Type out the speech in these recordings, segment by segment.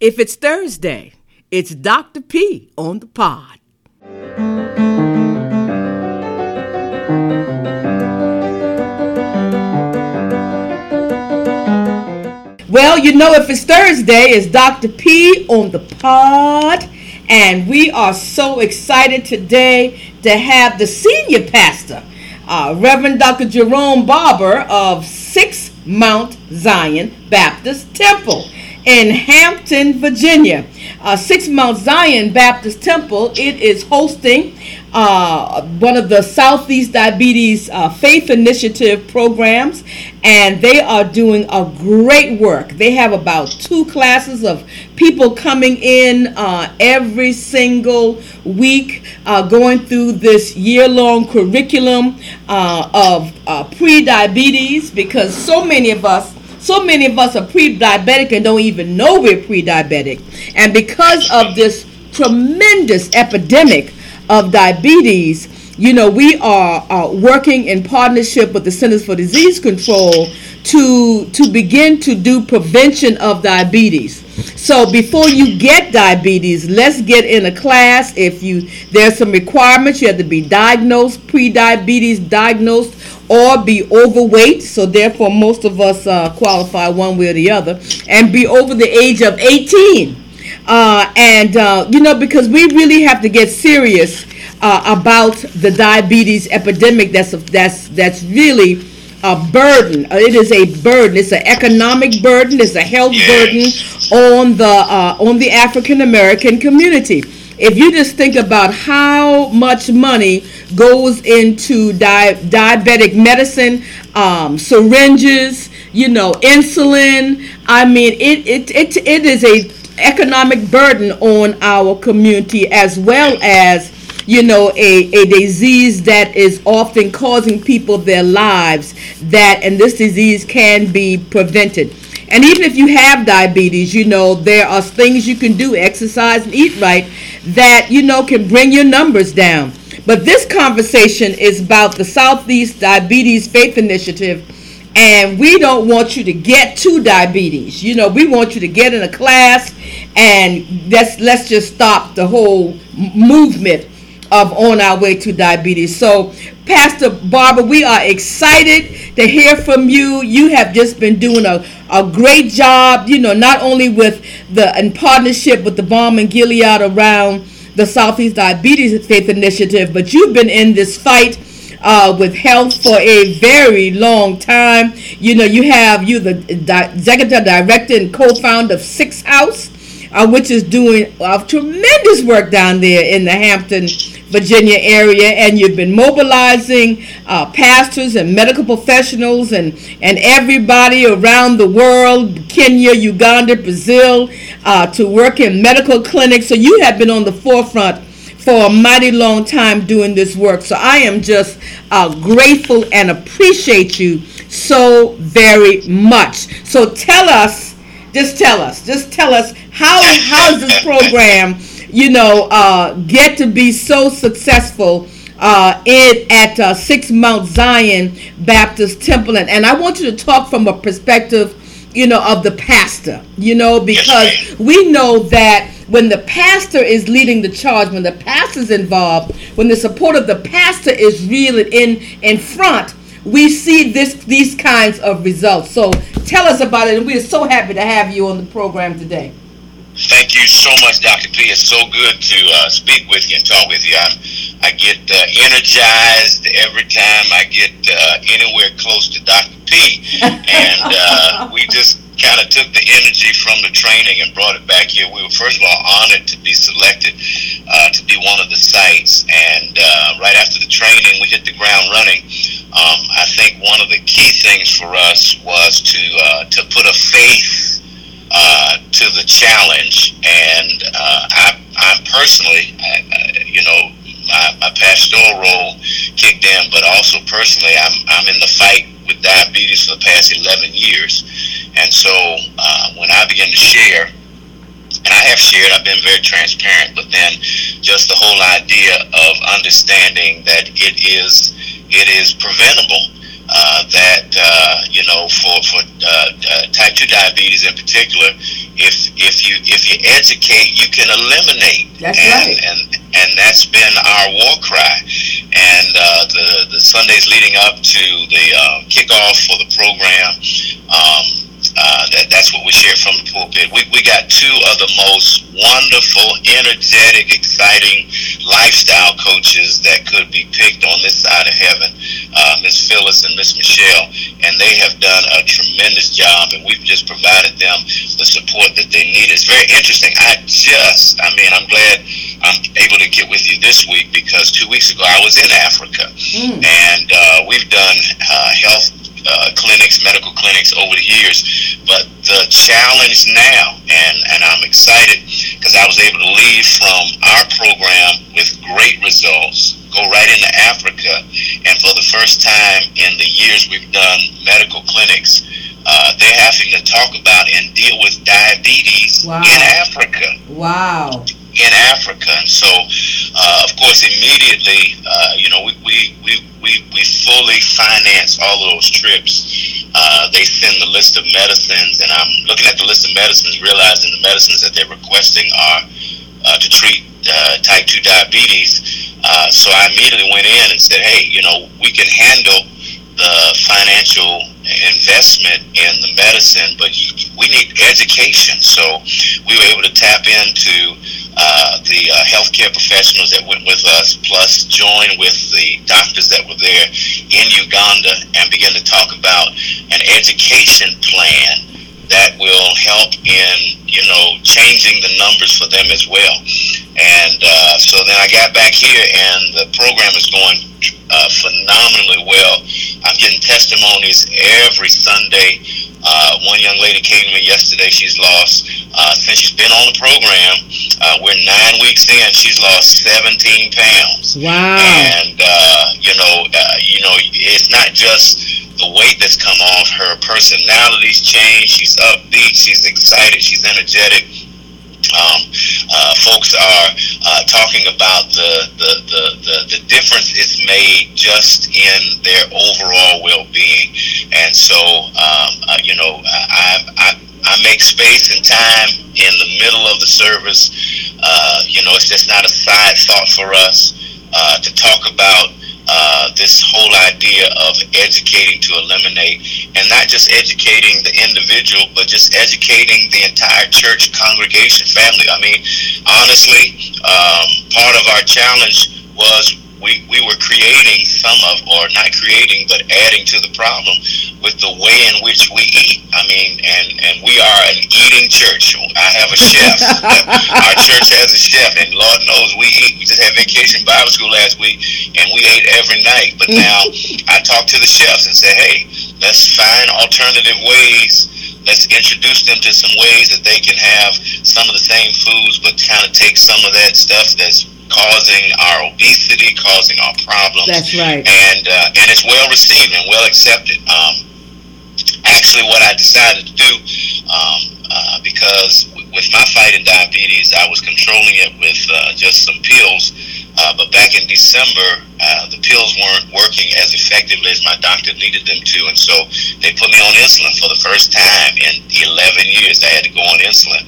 If it's Thursday, it's Dr. P on the pod. Well, you know, if it's Thursday, it's Dr. P on the pod. And we are so excited today to have the senior pastor, uh, Reverend Dr. Jerome Barber of Sixth Mount Zion Baptist Temple in Hampton, Virginia. Uh, Sixth Mount Zion Baptist Temple, it is hosting uh, one of the Southeast Diabetes uh, Faith Initiative programs, and they are doing a great work. They have about two classes of people coming in uh, every single week, uh, going through this year long curriculum uh, of uh, pre diabetes because so many of us so many of us are pre-diabetic and don't even know we're pre-diabetic. And because of this tremendous epidemic of diabetes, you know, we are uh, working in partnership with the Centers for Disease Control to to begin to do prevention of diabetes. So before you get diabetes, let's get in a class. If you there's some requirements, you have to be diagnosed, pre-diabetes diagnosed, or be overweight. So therefore, most of us uh, qualify one way or the other, and be over the age of 18. Uh, and uh, you know because we really have to get serious uh, about the diabetes epidemic that's that's that's really a burden. Uh, it is a burden. It's an economic burden. It's a health burden on the uh, on the African American community. If you just think about how much money goes into di- diabetic medicine, um, syringes, you know, insulin. I mean, it it it, it is a economic burden on our community as well as you know, a, a disease that is often causing people their lives that, and this disease can be prevented. And even if you have diabetes, you know, there are things you can do, exercise and eat right, that, you know, can bring your numbers down. But this conversation is about the Southeast Diabetes Faith Initiative and we don't want you to get to diabetes. You know, we want you to get in a class and let's let's just stop the whole movement of on our way to diabetes. So, Pastor Barber, we are excited to hear from you. You have just been doing a, a great job, you know, not only with the in partnership with the Balm in Gilead around the Southeast Diabetes Faith Initiative, but you've been in this fight uh, with health for a very long time. You know, you have you the executive director and co-founder of Six House, uh, which is doing uh, tremendous work down there in the Hampton Virginia area, and you've been mobilizing uh, pastors and medical professionals and, and everybody around the world Kenya, Uganda, Brazil uh, to work in medical clinics. So you have been on the forefront for a mighty long time doing this work. So I am just uh, grateful and appreciate you so very much. So tell us, just tell us, just tell us how how is this program you know, uh, get to be so successful uh, in, at uh, Sixth Mount Zion Baptist Temple. And, and I want you to talk from a perspective, you know, of the pastor, you know, because we know that when the pastor is leading the charge, when the pastor is involved, when the support of the pastor is really in in front, we see this these kinds of results. So tell us about it, and we are so happy to have you on the program today. Thank you so much, Dr. P. It's so good to uh, speak with you and talk with you. I'm, I get uh, energized every time I get uh, anywhere close to Dr. P. And uh, we just kind of took the energy from the training and brought it back here. We were, first of all, honored to be selected uh, to be one of the sites. And uh, right after the training, we hit the ground running. Um, I think one of the key things for us was to, to put a faith uh, to the challenge. And uh, I, I personally, I, I, you know, my, my pastoral role kicked in, but also personally, I'm, I'm in the fight with diabetes for the past 11 years. And so uh, when I began to share, and I have shared, I've been very transparent, but then just the whole idea of understanding that it is it is preventable uh, that uh, you know for for uh, uh, type two diabetes in particular, if if you if you educate, you can eliminate. That's and, right. And and that's been our war cry. And uh, the the Sundays leading up to the uh, kickoff for the program. Um, uh, that, that's what we share from the pulpit. We, we got two of the most wonderful, energetic, exciting lifestyle coaches that could be picked on this side of heaven, uh, Miss Phyllis and Miss Michelle, and they have done a tremendous job, and we've just provided them the support that they need. It's very interesting. I just, I mean, I'm glad I'm able to get with you this week because two weeks ago I was in Africa, Mm. and uh, we've done uh, health uh, clinics, medical clinics over the years. But the challenge now, and, and I'm excited because I was able to leave from our program with great results, go right into Africa, and for the first time in the years we've done medical clinics, uh, they're having to talk about and deal with diabetes Wow. in Africa Wow. In Africa. And so, uh, of course, immediately, uh, you know, we, we, we, we, we fully finance all those trips. Uh, they send the list of medicines, and I'm looking at the list of medicines, realizing the medicines that they're requesting are uh, to treat uh, type 2 diabetes. Uh, so I immediately went in and said, hey, you know, we can handle the financial investment in the medicine, but you- we need education. So we were able to tap into uh, the uh, healthcare professionals that went with us, plus join with the doctors that were there in Uganda and begin to talk about an education plan that will help in you know changing the numbers for them as well. And uh, so then I got back here, and the program is going uh, phenomenally well. I'm getting testimonies every Sunday. Uh, one young lady came to me yesterday. She's lost uh, since she's been on the program. Uh, we're nine weeks in. She's lost 17 pounds Wow. and uh, you know, uh, you know, it's not just the weight that's come off. Her personality's changed. She's upbeat. She's excited. She's energetic. Um, uh, folks are uh, talking about the, the, the, the, the difference it's made just in their overall well-being. And so, um, uh, you know, I, I, I make space and time in the middle of the service. Uh, you know, it's just not a side thought for us uh, to talk about uh, this whole idea of educating to eliminate, and not just educating the individual, but just educating the entire church congregation family. I mean, honestly, um, part of our challenge was we, we were creating some of, or not creating, but adding to the problem with the way in which we eat. I mean, and, and we are an eating church. I have a chef. Our church has a chef, and Lord knows we eat. We just had vacation Bible school last week, and we ate every night. But now I talk to the chefs and say, hey, let's find alternative ways. Let's introduce them to some ways that they can have some of the same foods, but kind of take some of that stuff that's causing our obesity, causing our problems. That's right. And uh, and it's well received and well accepted. Um, actually, what I decided to do, um, uh, because w- with my fight in diabetes, I was controlling it with uh, just some pills. Uh, but back in December, uh, the pills weren't working as effectively as my doctor needed them to, and so they put me on insulin for the first time in 11 years. I had to go on insulin,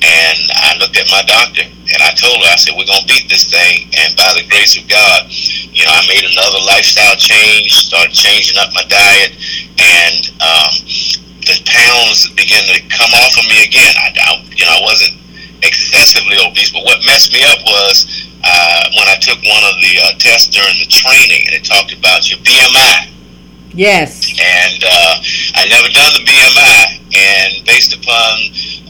and I looked at my doctor and I told her, I said, "We're gonna beat this thing." And by the grace of God, you know, I made another lifestyle change, started changing up my diet, and um, the pounds began to come off of me again. I, I you know, I wasn't excessively obese, but what messed me up was uh, when I took one of the uh, tests during the training, and it talked about your BMI Yes. and uh, I never done the BMI. And based upon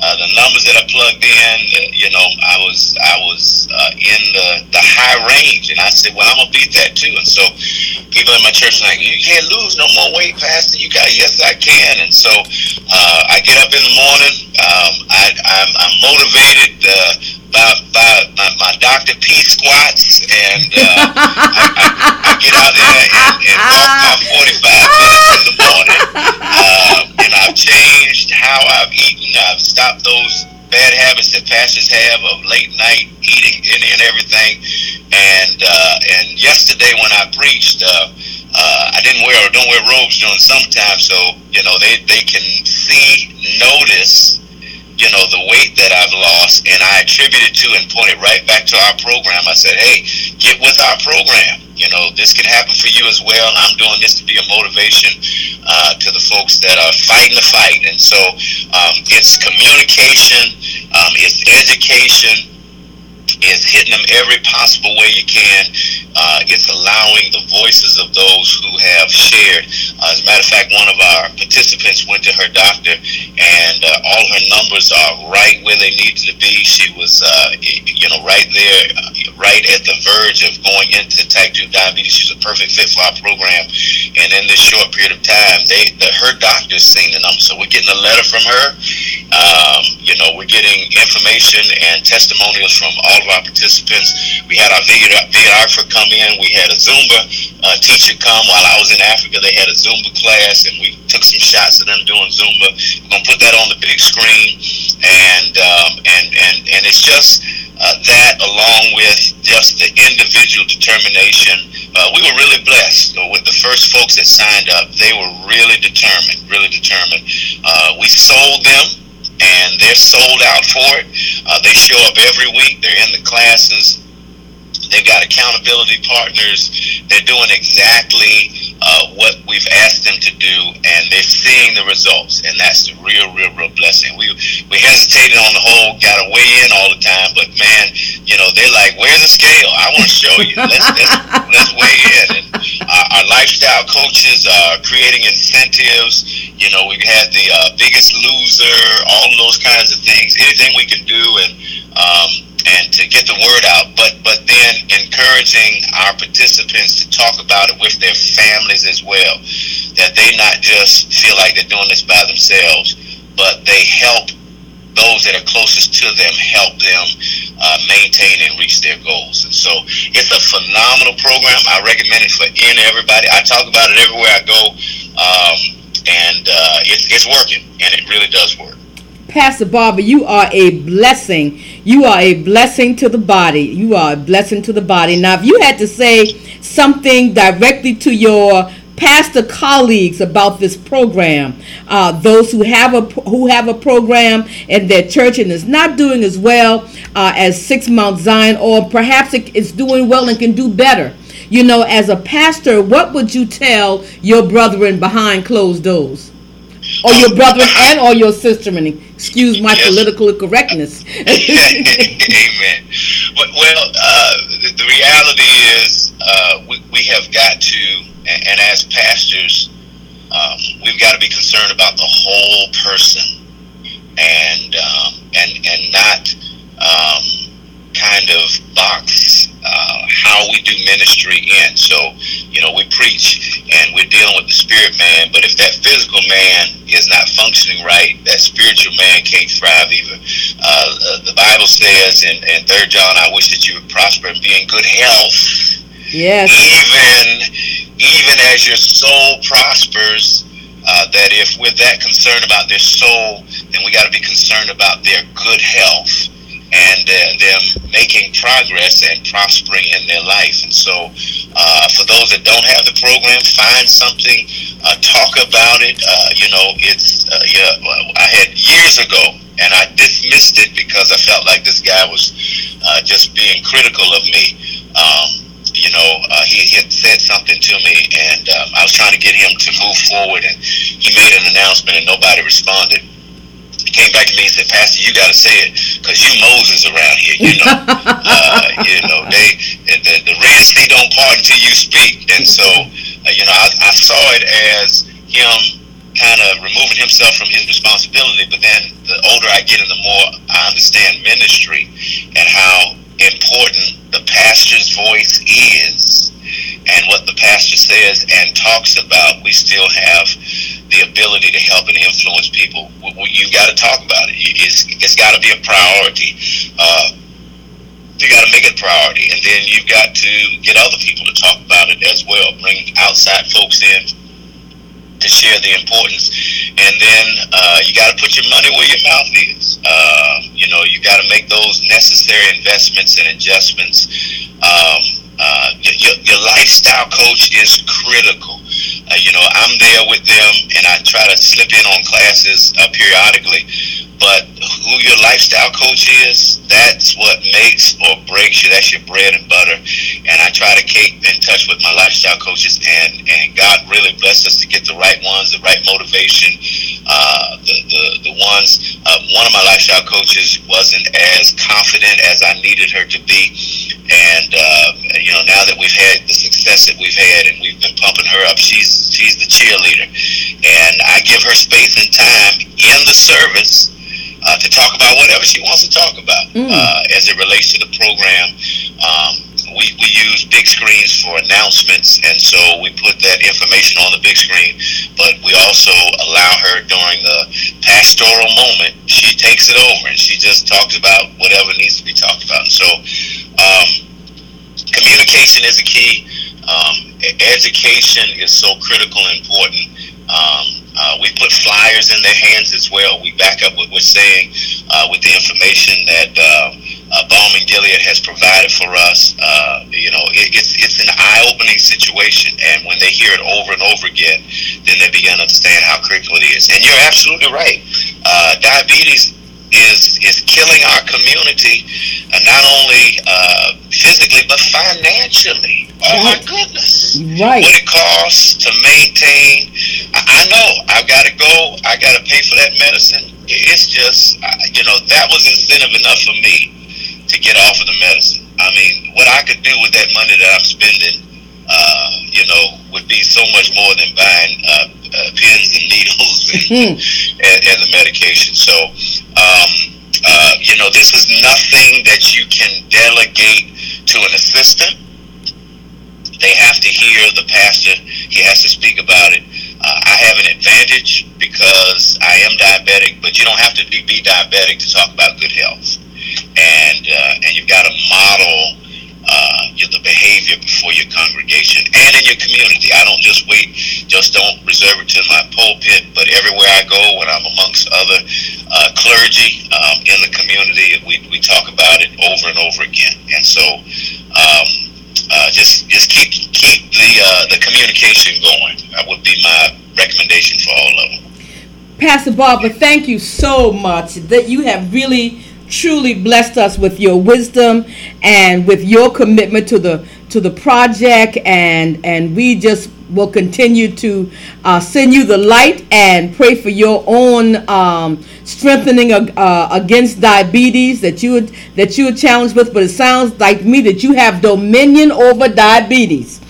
uh, the numbers that I plugged in, uh, you know, I was I was uh, in the the high range, and I said, well, I'm gonna beat that too. And so people in my church like, you can't lose no more weight, Pastor. You got yes, I can. And so uh, I get up in the morning. Um, I, I'm, I'm motivated. Uh, by, by my, my Dr. P squats, and uh, I, I, I get out there and, and walk my 45 minutes in the morning. Uh, and I've changed how I've eaten. I've stopped those bad habits that pastors have of late night eating and, and everything. And uh, and yesterday when I preached, uh, uh, I didn't wear or don't wear robes during summertime, so you know they they can see, notice you know, the weight that I've lost, and I attributed to and pointed right back to our program. I said, hey, get with our program. You know, this can happen for you as well. I'm doing this to be a motivation uh, to the folks that are fighting the fight. And so um, it's communication, um, it's education, is hitting them every possible way you can. Uh, it's allowing the voices of those who have shared. Uh, as a matter of fact, one of our participants went to her doctor, and uh, all her numbers are right where they needed to be. She was, uh, you know, right there, uh, right at the verge of going into type two diabetes. She's a perfect fit for our program, and in this short period of time, they, the, her doctor's seen the numbers. So we're getting a letter from her. Um, you know, we're getting information and testimonials from all of our participants. We had our videographer come in. We had a Zumba uh, teacher come while I was in Africa. They had a Zumba class, and we took some shots of them doing Zumba. We're gonna put that on the big screen, and um, and and and it's just. Uh, that along with just the individual determination. Uh, we were really blessed with the first folks that signed up. They were really determined, really determined. Uh, we sold them and they're sold out for it. Uh, they show up every week. They're in the classes. They've got accountability partners. They're doing exactly uh, what we've asked them to do, and they're seeing the results. And that's the real, real, real blessing. We we hesitated on the whole, got to weigh in all the time, but man, you know, they're like, "Where's the scale? I want to show you. Let's let's, let's weigh in." And our, our lifestyle coaches are creating incentives. You know, we've had the uh, biggest loser, all those kinds of things. Anything we can do, and um, and to get the word out, but but then encouraging our participants to talk about it with their families as well, that they not just feel like they're doing this by themselves, but they help those that are closest to them help them uh, maintain and reach their goals. And so it's a phenomenal program. I recommend it for any everybody. I talk about it everywhere I go, um, and uh, it's it's working, and it really does work. Pastor Barber, you are a blessing. You are a blessing to the body. You are a blessing to the body. Now, if you had to say something directly to your pastor colleagues about this program, uh, those who have a who have a program in their church and is not doing as well uh, as Sixth Mount Zion, or perhaps it is doing well and can do better. You know, as a pastor, what would you tell your brethren behind closed doors? Or your brother and or your sister. And excuse my yes. political correctness. Amen. Well, uh, the, the, reality is uh, we, we have got to, and, and as pastors, um, we've got to be concerned about the whole person, and um, and and not um, kind of box uh, how we do ministry in. So, you know, we preach and we're dealing with the spirit man, but if that physical man is not functioning right, that spiritual man can't thrive either. Uh, the Bible says in, in 3 John, I wish that you would prosper and be in good health. Yes. Even, even as your soul prospers, uh, that if we're that concerned about their soul, then we got to be concerned about their good health and uh, them making progress and prospering in their life. And so, uh, for those that don't have the program, find something, uh, talk about it. Uh, you know, it's uh, yeah. I had years ago, and I dismissed it because I felt like this guy was uh, just being critical of me. Um, you know, he, he, had said something to me, and um, I was trying to get him to move forward, and he made an announcement, and nobody responded came back to me and said, Pastor, you got to say it because you Moses around here. You know, uh, you know they the, the Red Sea don't part until you speak, and so uh, you know I, I saw it as him kind of removing himself from his responsibility. But then the older I get and the more I understand ministry and how important the pastor's voice is and what the pastor says and talks about, we still have the ability to help and influence people. You've got to talk about it. It's, it's got to be a priority. Uh, you got to make it a priority, and then you've got to get other people to talk about it as well. Bring outside folks in to share the importance. And then uh, you got to put your money where your mouth is. Uh, you know, you got to make those necessary investments and adjustments. Um, uh, your, your lifestyle coach is critical. Uh, you know, I'm there with them, and I try to slip in on classes uh, periodically. But who your lifestyle coach is, that's what makes or breaks you. That's your bread and butter. And I try to keep in touch with my lifestyle coaches, and, and God really blessed us to get the right ones, the right motivation. Uh, the, the, the ones, uh, one of my lifestyle coaches wasn't as confident as I needed her to be. And, uh, you know, now that we've had the success that we've had and we've been pumping her up, she's, she's the cheerleader. And I give her space and time in the service uh, to talk about whatever she wants to talk about mm. uh, as it relates to the program. Um, we, we use big screens for announcements, and so we put that information on the big screen, but we also allow her during the pastoral moment, she takes it over and she just talks about whatever needs to be talked about. And so, um, communication is a key. Um, education is so critical and important. Um, uh, we put flyers in their hands as well. We back up what we're saying uh, with the information that uh, uh, Balm in Gilead has provided for us. Uh, you know, it, it's it's an eye-opening situation, and when they hear it over and over again, then they begin to understand how critical it is. And you're absolutely right. Uh, diabetes is is killing our community, uh, not only uh, physically but financially. Oh my goodness! Right. What it costs to maintain. I, I know I've got to go. I got to pay for that medicine. It's just you know that was incentive enough for me to get off of the medicine. I mean, what I could do with that money that I'm spending, uh, you know, would be so much more than buying uh, uh, pins and needles and, hmm. and, and, the medication. So, um, uh, you know, this is nothing that you can delegate to an assistant. They have to hear the pastor. He has to speak about it. Uh, I have an advantage because I am diabetic, but you don't have to be, be diabetic to talk about good health. And uh, and you've got to model uh, the behavior before your congregation and in your community. I don't just wait, just don't reserve it to my pulpit, but everywhere I go, when I'm amongst other uh, clergy um, in the community, we, we talk about it over and over again. And so, um, uh, just just keep keep the uh, the communication going. That would be my recommendation for all of them. Pastor Barber, thank you so much. That you have really truly blessed us with your wisdom and with your commitment to the to the project. And and we just will continue to uh, send you the light and pray for your own um, strengthening uh, against diabetes that you would that you are challenged with. But it sounds like me that you have dominion over diabetes.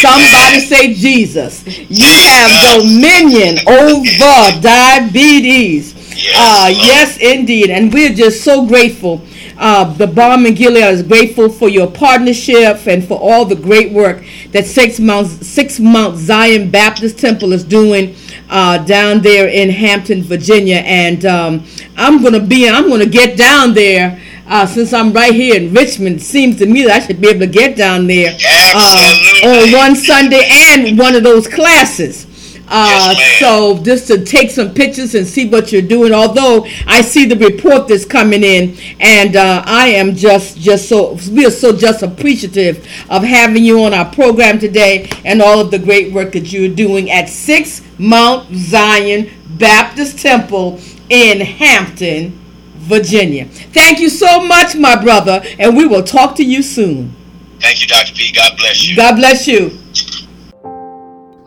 Somebody say jesus. You have dominion over diabetes uh, yes, indeed. And we're just so grateful. Uh, the Balm in Gilead is grateful for your partnership and for all the great work that Sixth Mount, Sixth Mount Zion Baptist Temple is doing uh, down there in Hampton, Virginia. And um, I'm going to be, I'm going to get down there. Uh, since I'm right here in Richmond, it seems to me that I should be able to get down there uh, on one Sunday and one of those classes. Uh, yes, so just to take some pictures and see what you're doing. Although I see the report that's coming in, and uh, I am just just so we are so just appreciative of having you on our program today and all of the great work that you're doing at Sixth Mount Zion Baptist Temple in Hampton, Virginia. Thank you so much, my brother, and we will talk to you soon. Thank you, Dr. P. God bless you. God bless you.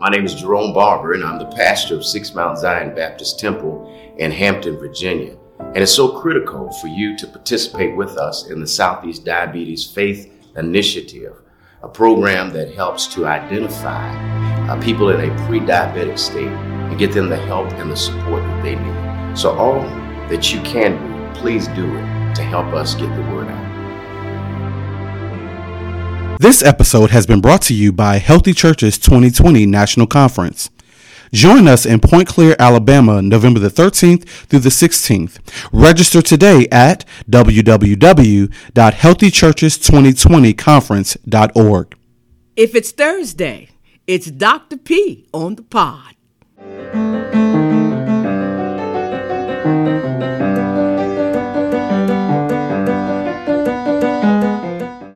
My name is Jerome Barber, and I'm the pastor of Sixth Mount Zion Baptist Temple in Hampton, Virginia. And it's so critical for you to participate with us in the Southeast Diabetes Faith Initiative, a program that helps to identify uh, people in a pre diabetic state and get them the help and the support that they need. So, all that you can do, please do it to help us get the word out. This episode has been brought to you by Healthy Churches 2020 National Conference. Join us in Point Clear, Alabama, November the 13th through the 16th. Register today at www.healthychurches2020conference.org. If it's Thursday, it's Dr. P on the pod.